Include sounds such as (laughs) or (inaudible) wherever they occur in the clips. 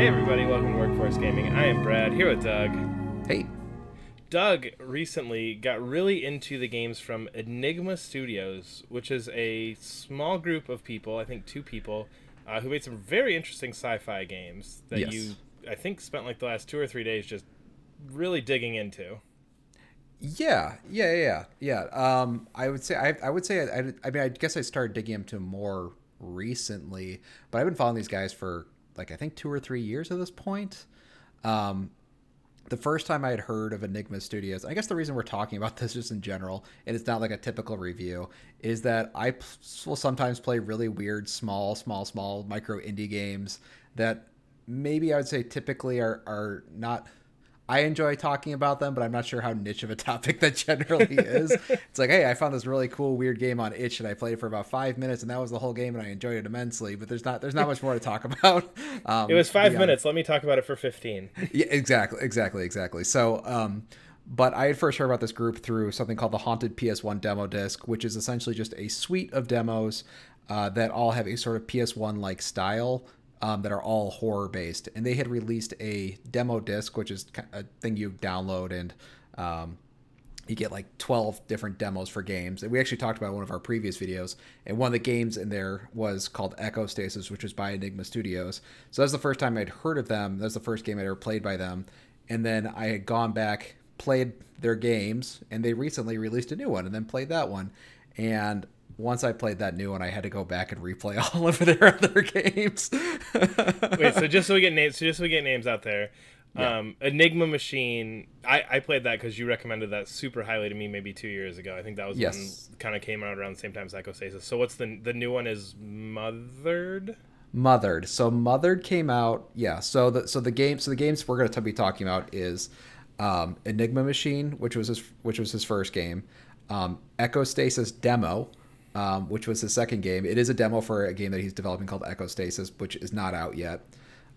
Hey everybody, welcome to Workforce Gaming. I am Brad, here with Doug. Hey. Doug recently got really into the games from Enigma Studios, which is a small group of people, I think two people, uh, who made some very interesting sci-fi games that Yes. you, I think, spent like the last two or three days just really digging into. Yeah, yeah, yeah, yeah. Um, I would say I, I would say I, I, I mean I guess I started digging into more recently, but I've been following these guys for like I think two or three years at this point. Um, the first time I had heard of Enigma Studios, I guess the reason we're talking about (laughs) this just in general, and it's not like a typical review, is that I p- will sometimes play really weird, small, small, small micro indie games that maybe I would say typically are are not. I enjoy talking about them, but I'm not sure how niche of a (laughs) topic that generally is. it's like, hey, I found this really cool weird game on itch, and I played it for about five minutes, and that was the whole game, and I enjoyed it immensely. But there's not there's not much more to talk (laughs) about. Um, It was five beyond- minutes. Let me talk about it for fifteen. (laughs) yeah, exactly, exactly, exactly. So, um, but I had first heard about this group through something called the Haunted PS1 demo disc, which is essentially just a suite of demos uh, that all have a sort of PS1 like style. Um, that are all horror based, and they had released a demo disc, which is a thing you download and um, you get like 12 different demos for games. And we actually talked about one of our previous videos. And one of the games in there was called Echo Stasis, which was by Enigma Studios. So that's the first time I'd heard of them. That's the first game I'd ever played by them. And then I had gone back, played their games, and they recently released a new one and then played that one. And once I played that new one, I had to go back and replay (laughs) all of their other games. (laughs) Wait, so just so we get names, so just so we get names out there, um, Enigma Machine. I, I played that because you recommended that super highly to me maybe two years ago. I think that was Yes. when kind of came out around the same time as Echostasis. So what's the the new one is Mothered? Mothered. So Mothered came out. Yeah. So the so the game so the games we're going to be talking about is um, Enigma Machine, which was his which was his first game. Um, Echo Stasis Demo, um, which was his second game. It is a demo for a game that he's developing called Echo Stasis, which is not out yet.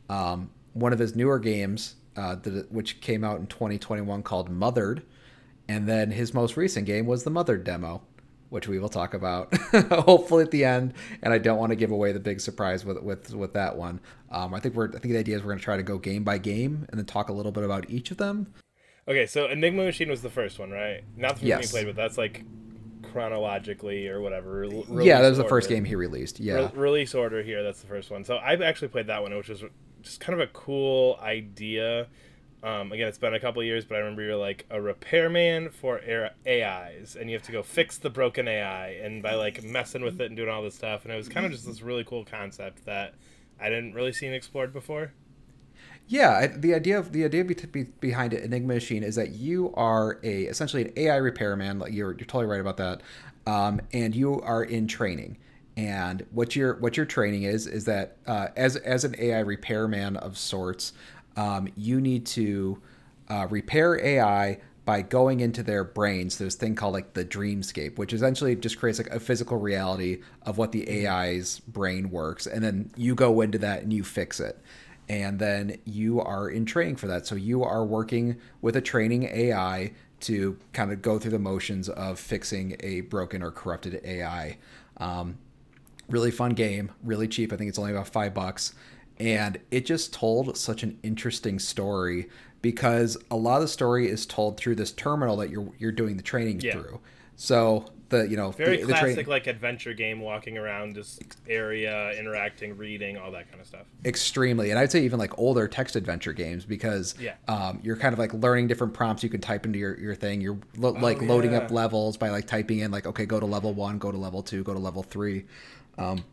Um, one of his newer games, uh, that, which came out in 2021, called Mothered, and then his most recent game was the Mothered demo, which we will talk about (laughs) hopefully at the end. And I don't want to give away the big surprise with with with that one. Um, I think we're I think the idea is we're going to try to go game by game and then talk a little bit about each of them. Okay, so Enigma Machine was the first one, right? Not the Yes. one you played, but that's like chronologically or whatever. yeah, that was the first game he released. Yeah, Re- release order here. That's the first one. So I've actually played that one, which was just kind of a cool idea. Um, again, it's been a couple of years, but I remember you're like a repairman for AIs, and you have to go fix the broken AI, and by like messing with it and doing all this stuff, and it was kind of just this really cool concept that I didn't really see explored before. Yeah, the idea of the idea be, be, behind it, Enigma Machine, is that you are a essentially an AI repairman. Like you're you're totally right about that, um, and you are in training. And what your what your training is is that uh, as as an AI repairman of sorts, um, you need to uh, repair AI by going into their brains. There's this thing called like the dreamscape, which essentially just creates like a physical reality of what the AI's brain works, and then you go into that and you fix it and then you are in training for that. So you are working with a training AI to kind of go through the motions of fixing a broken or corrupted AI. Um, really fun game, really cheap. I think it's only about five bucks. And it just told such an interesting story because a lot of the story is told through this terminal that you're you're doing the training Yeah. through. So the you know Very the, the classic, train- like adventure game, walking around this area, interacting, reading, all that kind of stuff. extremely and i'd say even like older text adventure games because Yeah. um, you're kind of like learning different prompts you can type into your, your thing you're lo- like loading up levels by like typing in like okay go to level one go to level two go to level three um,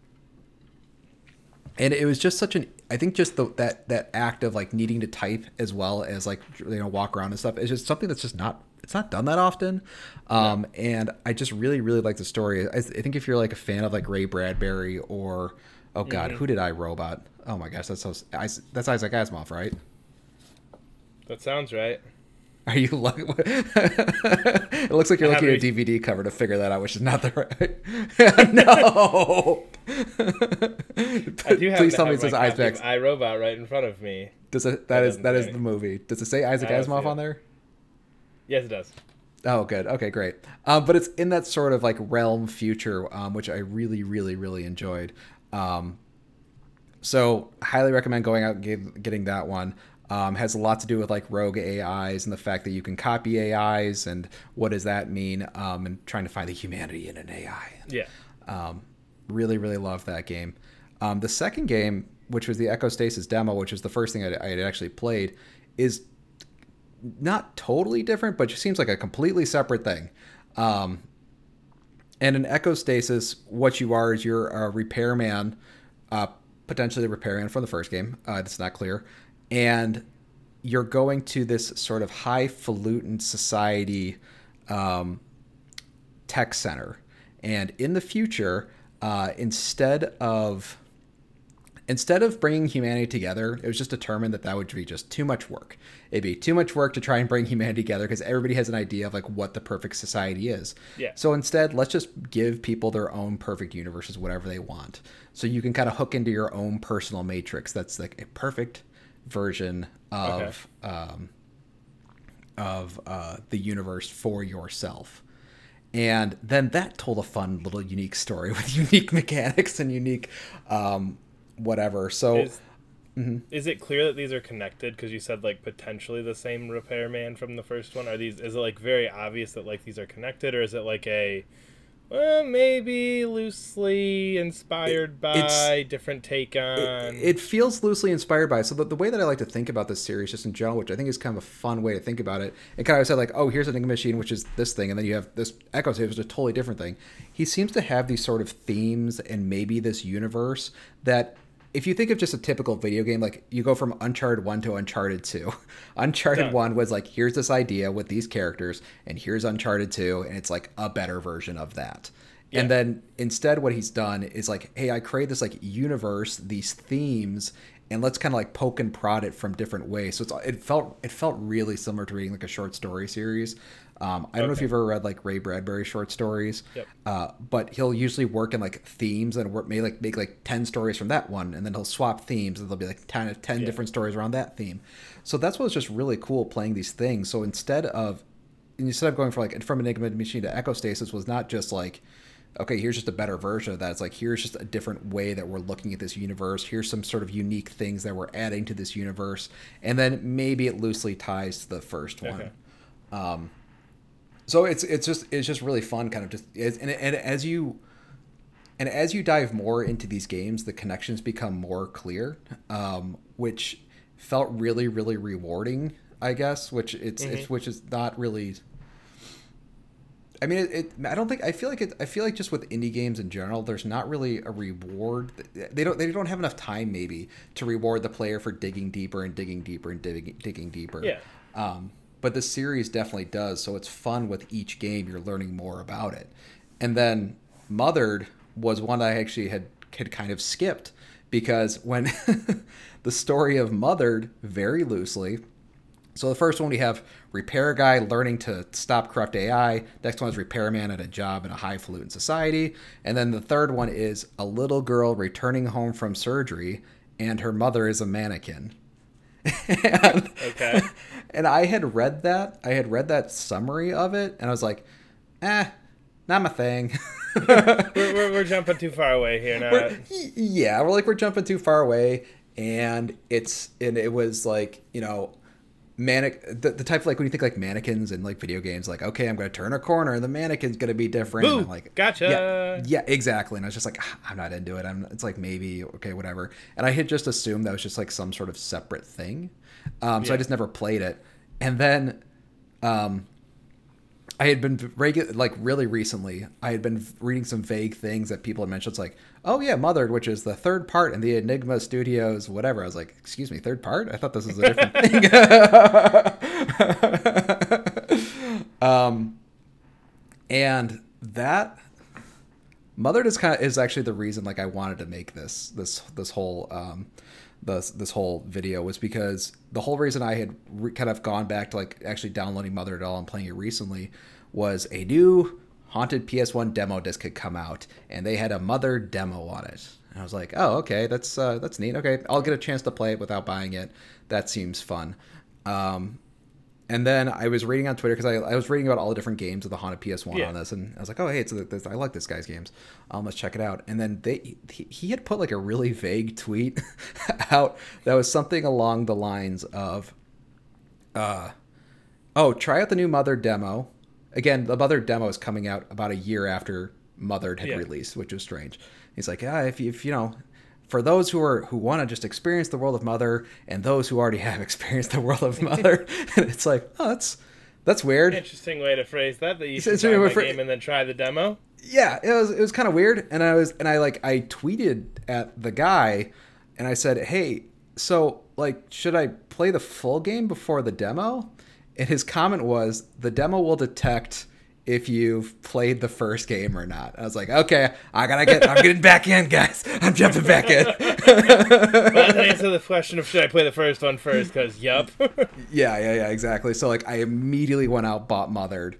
and it was just such an i think just the, that that act of like needing to type as well as like you know walk around and stuff is just something that's just not it's not done that often um, and i just really really like the story I, I think if you're like a fan of like ray bradbury or oh god who did i robot oh my gosh that's so I, that's isaac asimov right That sounds right. are you look (laughs) it looks like you're I looking at a dvd cover to figure that out which is not the right (laughs) no I do have please tell me it says my copy of isaac iRobot right in front of me. Does it? That that is that is the movie. Does it say Isaac I Asimov on there? Yes, it does. Oh, good. Okay, great. Um, but it's in that sort of like realm future, um, which I really, really, really enjoyed. Um, so highly recommend going out and get, getting that one. Um, has a lot to do with like rogue AIs and the fact that you can copy AIs and what does that mean, um, and trying to find the humanity in an AI. Yeah. Um, really, really love that game. Um, the second game, which was the Echo Stasis demo, which is the first thing I, I had actually played, is not totally different, but just seems like a completely separate thing. Um, and in Echo Stasis, what you are is you're a repairman, uh, potentially the repairman from the first game. Uh, it's not clear and you're going to this sort of highfalutin society um, tech center. And in the future, uh, instead of instead of bringing humanity together, it was just determined that that would be just too much work. It'd be too much work to try and bring humanity together because everybody has an idea of like what the perfect society is. Yeah. So instead, let's just give people their own perfect universes, whatever they want. So you can kind of hook into your own personal matrix that's like a perfect version of okay. um, of uh, the universe for yourself. And then that told a fun little unique story (laughs) with unique mechanics and unique um, whatever. So is, mm-hmm. is, it clear that these are connected? Because you said like potentially the same repairman from the first one. Are these? Is it like very obvious that like these are connected, or is it like a well, maybe loosely inspired by different take on. It, it, feels loosely inspired by. So the, the way that I like to think about this series, just in general, which I think is kind of a fun way to think about it, it kind of said like, oh, here's an Enigma machine, which is this thing, and then you have this Echo Save, which is a totally different thing. He seems to have these sort of themes and maybe this universe that if you think of just a typical video game, like you go from Uncharted 1 to Uncharted 2. (laughs) Uncharted yeah. 1 was like, here's this idea with these characters, and here's Uncharted 2, and it's like a better version of that. Yeah. And then instead, what he's done is like, hey, I create this like universe, these themes, and let's kind of like poke and prod it from different ways. So it's, it felt it felt really similar to reading like a short story series. Um, I don't okay. know if you've ever read like Ray Bradbury short stories, yep. uh, but he'll usually work in like themes and work may like make like ten stories from that one, and then he'll swap themes, and there'll be like 10, 10 yeah. different stories around that theme. So that's what's just really cool playing these things. So instead of instead of going for like from Enigma Machine to Echo Stasis was not just like okay, here's just a better version of that. It's like here's just a different way that we're looking at this universe. Here's some sort of unique things that we're adding to this universe, and then maybe it loosely ties to the first one. Okay. Um, so it's it's just it's just really fun, kind of just and and as you and as you dive more into these games, the connections become more clear, um, which felt really really rewarding. I guess, which it's, mm-hmm. it's which is not really. I mean, it, it, I don't think I feel like it. I feel like just with indie games in general, there's not really a reward. They don't. They don't have enough time maybe to reward the player for digging deeper and digging deeper and digging digging deeper. Yeah. Um, but the series definitely does. So it's fun with each game. You're learning more about it. And then Mothered was one I actually had had kind of skipped because when (laughs) the story of Mothered very loosely. So the first one we have repair guy learning to stop corrupt AI. Next one is repairman at a job in a highfalutin society, and then the third one is a little girl returning home from surgery, and her mother is a mannequin. (laughs) okay. And I had read that. I had read that summary of it, and I was like, eh, not my thing. (laughs) we're, we're, we're, jumping too far away here now. We're, yeah, we're like we're jumping too far away, and it's and it was like you know manic the, the type of like when you think like mannequins and like video games like okay i'm gonna turn a corner and the mannequin's gonna be different. Ooh, like gotcha. yeah, yeah exactly. And i was just like ah, i'm not into it. I'm it's like maybe okay whatever. And i had just assumed that was just like some sort of separate thing. Um, so yeah. i just never played it. And then um, I had been regular, like really recently. I had been reading some vague things that people had mentioned. It's like, oh yeah, Mothered, which is the third part in the Enigma Studios, whatever. I was like, excuse me, third part? I thought this was a different (laughs) thing. (laughs) um, and that Mothered is kind of is actually the reason like I wanted to make this this this whole um, this this whole video was because the whole reason I had re- kind of gone back to like actually downloading Mother at all and playing it recently was a new haunted PS1 demo disc had come out and they had a Mother demo on it. And I was like, oh okay, that's uh, that's neat. Okay, I'll get a chance to play it without buying it. That seems fun. Um, and then I was reading on Twitter because I, I was reading about all the different games of the Haunted PS1 Yeah. on this, and I was like, oh hey, it's this, I like this guy's games. Um, let's check it out. And then they he, he had put like a really vague tweet (laughs) out that was something along the lines of, uh, oh try out the new Mother demo. Again, the Mother demo is coming out about a year after Mothered had Yeah. released, which was strange. He's like, yeah, if you, if you know, for those who are who want to just experience the world of Mother, and those who already (laughs) have experienced the world of (laughs) Mother, and (laughs) it's like, oh, that's that's weird. Interesting way to phrase that. That you should it's buy my for- game and then try the demo. yeah, it was it was kind of weird, and I was and I like I tweeted at the guy, and I said, hey, so like, should I play the full game before the demo? And his comment was, the demo will detect if you've played the first game or not. I was like, okay, I gotta get, I'm getting back in, guys. I'm jumping back in. But that (laughs) answer the question of should I play the first one first? Because yup. (laughs) Yeah, yeah, yeah, exactly. So like I immediately went out, bought Mothered,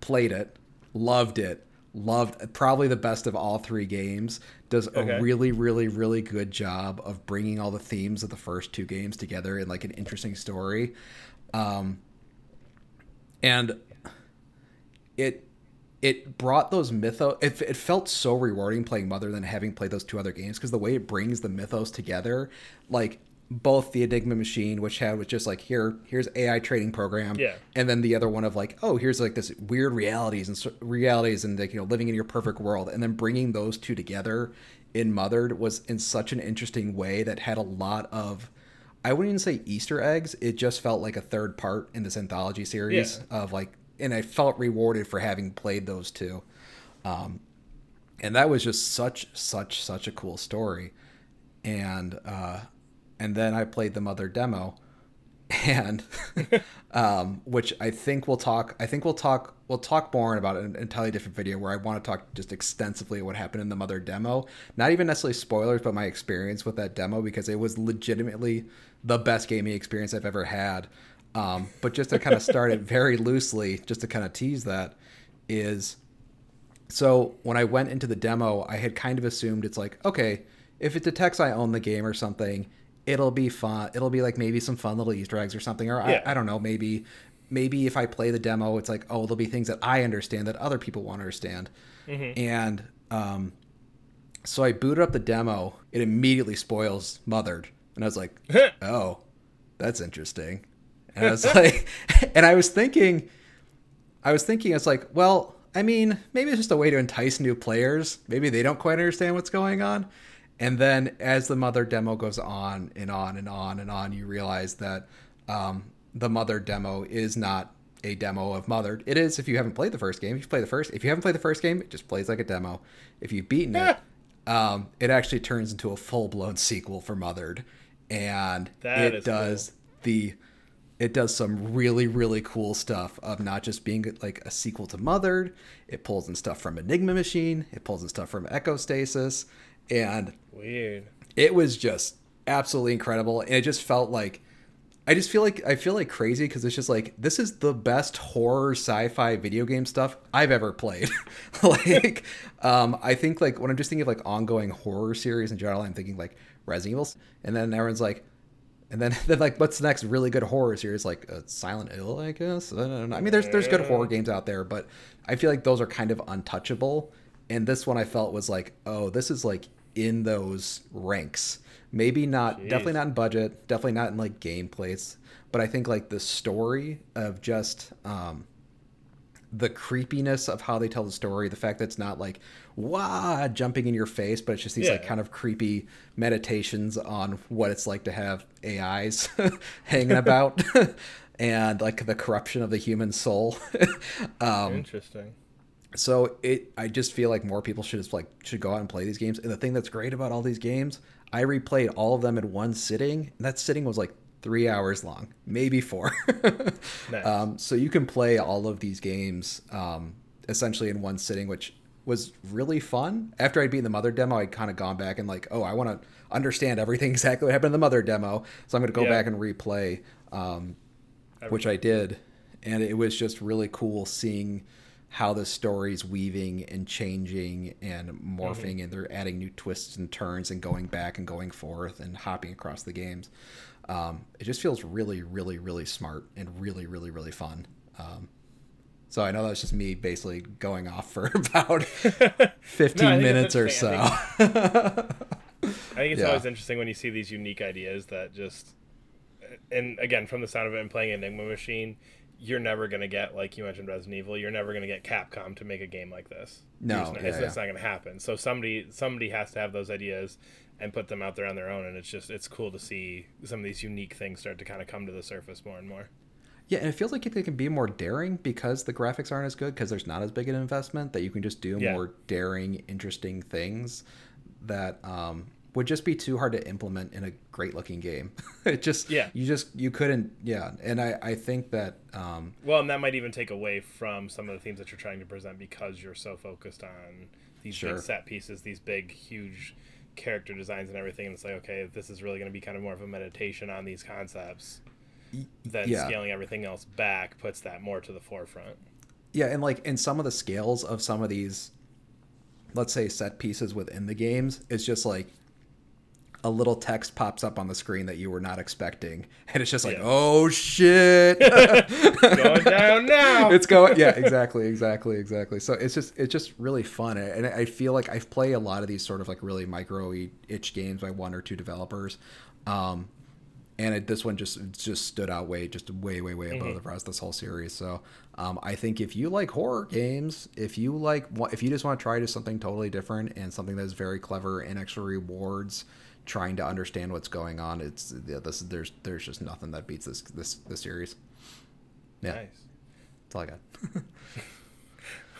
played it, loved it, loved probably the best of all three games. Does Okay. a really, really, really good job of bringing all the themes of the first two games together in like an interesting story. Um, and it it brought those mythos it, it felt so rewarding playing mother than having played those two other games because the way it brings the mythos together like both the enigma machine which had was just like here here's ai training program Yeah. and then the other one of like oh here's like this weird realities and realities and like you know living in your perfect world and then bringing those two together in mothered was in such an interesting way that had a lot of I wouldn't even say Easter eggs. It just felt like a third part in this anthology series of like, and I felt rewarded for having played those two. Um, and that was just such, such, such a cool story. And, uh, and then I played the mother demo (laughs) and, um, which I think we'll talk, I think we'll talk, we'll talk more about an entirely different video where I want to talk just extensively what happened in the mother demo. Not even necessarily spoilers, but my experience with that demo because it was legitimately the best gaming experience I've ever had. Um, but just to kind of start it very loosely, just to kind of tease that, is so when I went into the demo, I had kind of assumed it's like, okay, if it detects I own the game or something, it'll be fun. It'll be like maybe some fun little Easter eggs or something, or Yeah. I, I don't know, maybe maybe if I play the demo, it's like, oh, there'll be things that I understand that other people won't understand. And um, so I booted up the demo. It immediately spoils Mothered, and I was like, (laughs) oh, that's interesting. And I was like, (laughs) and I was thinking, I was thinking, it's like, well, I mean, maybe it's just a way to entice new players. Maybe they don't quite understand what's going on. And then as the mother demo goes on and on and on and on, you realize that um, the mother demo is not a demo of Mothered. It is if you haven't played the first game. If you play the first, if you haven't played the first game, it just plays like a demo. If you've beaten it, (laughs) um, it actually turns into a full blown sequel for Mothered, and That it does the it does some really really cool stuff of not just being like a sequel to mothered. It pulls in stuff from enigma machine. It pulls in stuff from echostasis. And Weird. it was just absolutely incredible. And it just felt like i just feel like i feel like crazy because it's just like this is the best horror sci-fi video game stuff i've ever played. (laughs) Like (laughs) um i think like when i'm just thinking of like ongoing horror series in general i'm thinking like resident evil. And then everyone's like and then, (laughs) then like, what's the next really good horror series? Like uh, Silent Hill, I guess. I don't know. I mean, there's there's good horror games out there, but I feel like those are kind of untouchable. And this one I felt was like, oh, this is like in those ranks. Maybe not, Jeez. definitely not in budget, definitely not in like gameplays, but I think like the story of just um, the creepiness of how they tell the story, the fact that it's not like wah jumping in your face, but it's just these like kind of creepy meditations on what it's like to have AIs (laughs) hanging (laughs) about (laughs) and like the corruption of the human soul. um, Interesting. so it I just feel like more people should just like should go out and play these games. And the thing that's great about all these games, I replayed all of them in one sitting, and that sitting was like three hours long, maybe four. (laughs) Nice. um, so you can play all of these games um, essentially in one sitting, which was really fun. After I'd beaten the mother demo, I'd kind of gone back and like, oh, I want to understand everything (laughs) exactly what happened in the mother demo, so I'm going to go Yeah. back and replay. Um, which I did, and it was just really cool seeing how the story's weaving and changing and morphing, and they're adding new twists and turns and going back and going forth and hopping across the games. Um, it just feels really, really, really smart and really, really, really fun. Um, so I know that's just me basically going off for (laughs) about (laughs) 15 No, minutes or so. (laughs) I think it's Yeah. always interesting when you see these unique ideas that just, and again, from the sound of it and playing Enigma Machine, you're never going to get, like you mentioned, Resident Evil, you're never going to get Capcom to make a game like this. No, not- yeah, it's, yeah. it's not going to happen. So somebody somebody has to have those ideas and put them out there on their own, and it's just, it's cool to see some of these unique things start to kind of come to the surface more and more. Yeah, and it feels like they can be more daring because the graphics aren't as good because there's not as big an investment that you can just do Yeah. more daring, interesting things that um, would just be too hard to implement in a great looking game. (laughs) it just Yeah. you just you couldn't yeah, and I I think that um, Well, and that might even take away from some of the themes that you're trying to present because you're so focused on these Sure. big set pieces, these big, huge character designs and everything. And it's like, okay, this is really going to be kind of more of a meditation on these concepts. Then yeah. scaling everything else back puts that more to the forefront. Yeah, and like in some of the scales of some of these, let's say set pieces within the games, it's just like a little text pops up on the screen that you were not expecting, (laughs) and it's just like, Yeah. oh shit, (laughs) Going down now. it's going. Yeah, exactly, exactly, exactly. So it's just it's just really fun, and I feel like I play a lot of these sort of like really micro itch games by one or two developers. Um, and it, this one just just stood out way just way way way above the rest of this whole series. So um, I think if you like horror games, if you like if you just want to try just something totally different and something that's very clever and extra rewards, trying to understand what's going on, it's yeah, this there's there's just nothing that beats this this this series. Yeah, Nice. that's all I got.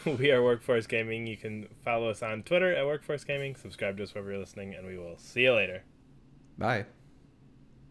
(laughs) We are Workforce Gaming. You can follow us on Twitter at Workforce Gaming. Subscribe to us wherever you're listening, and we will see you later. Bye.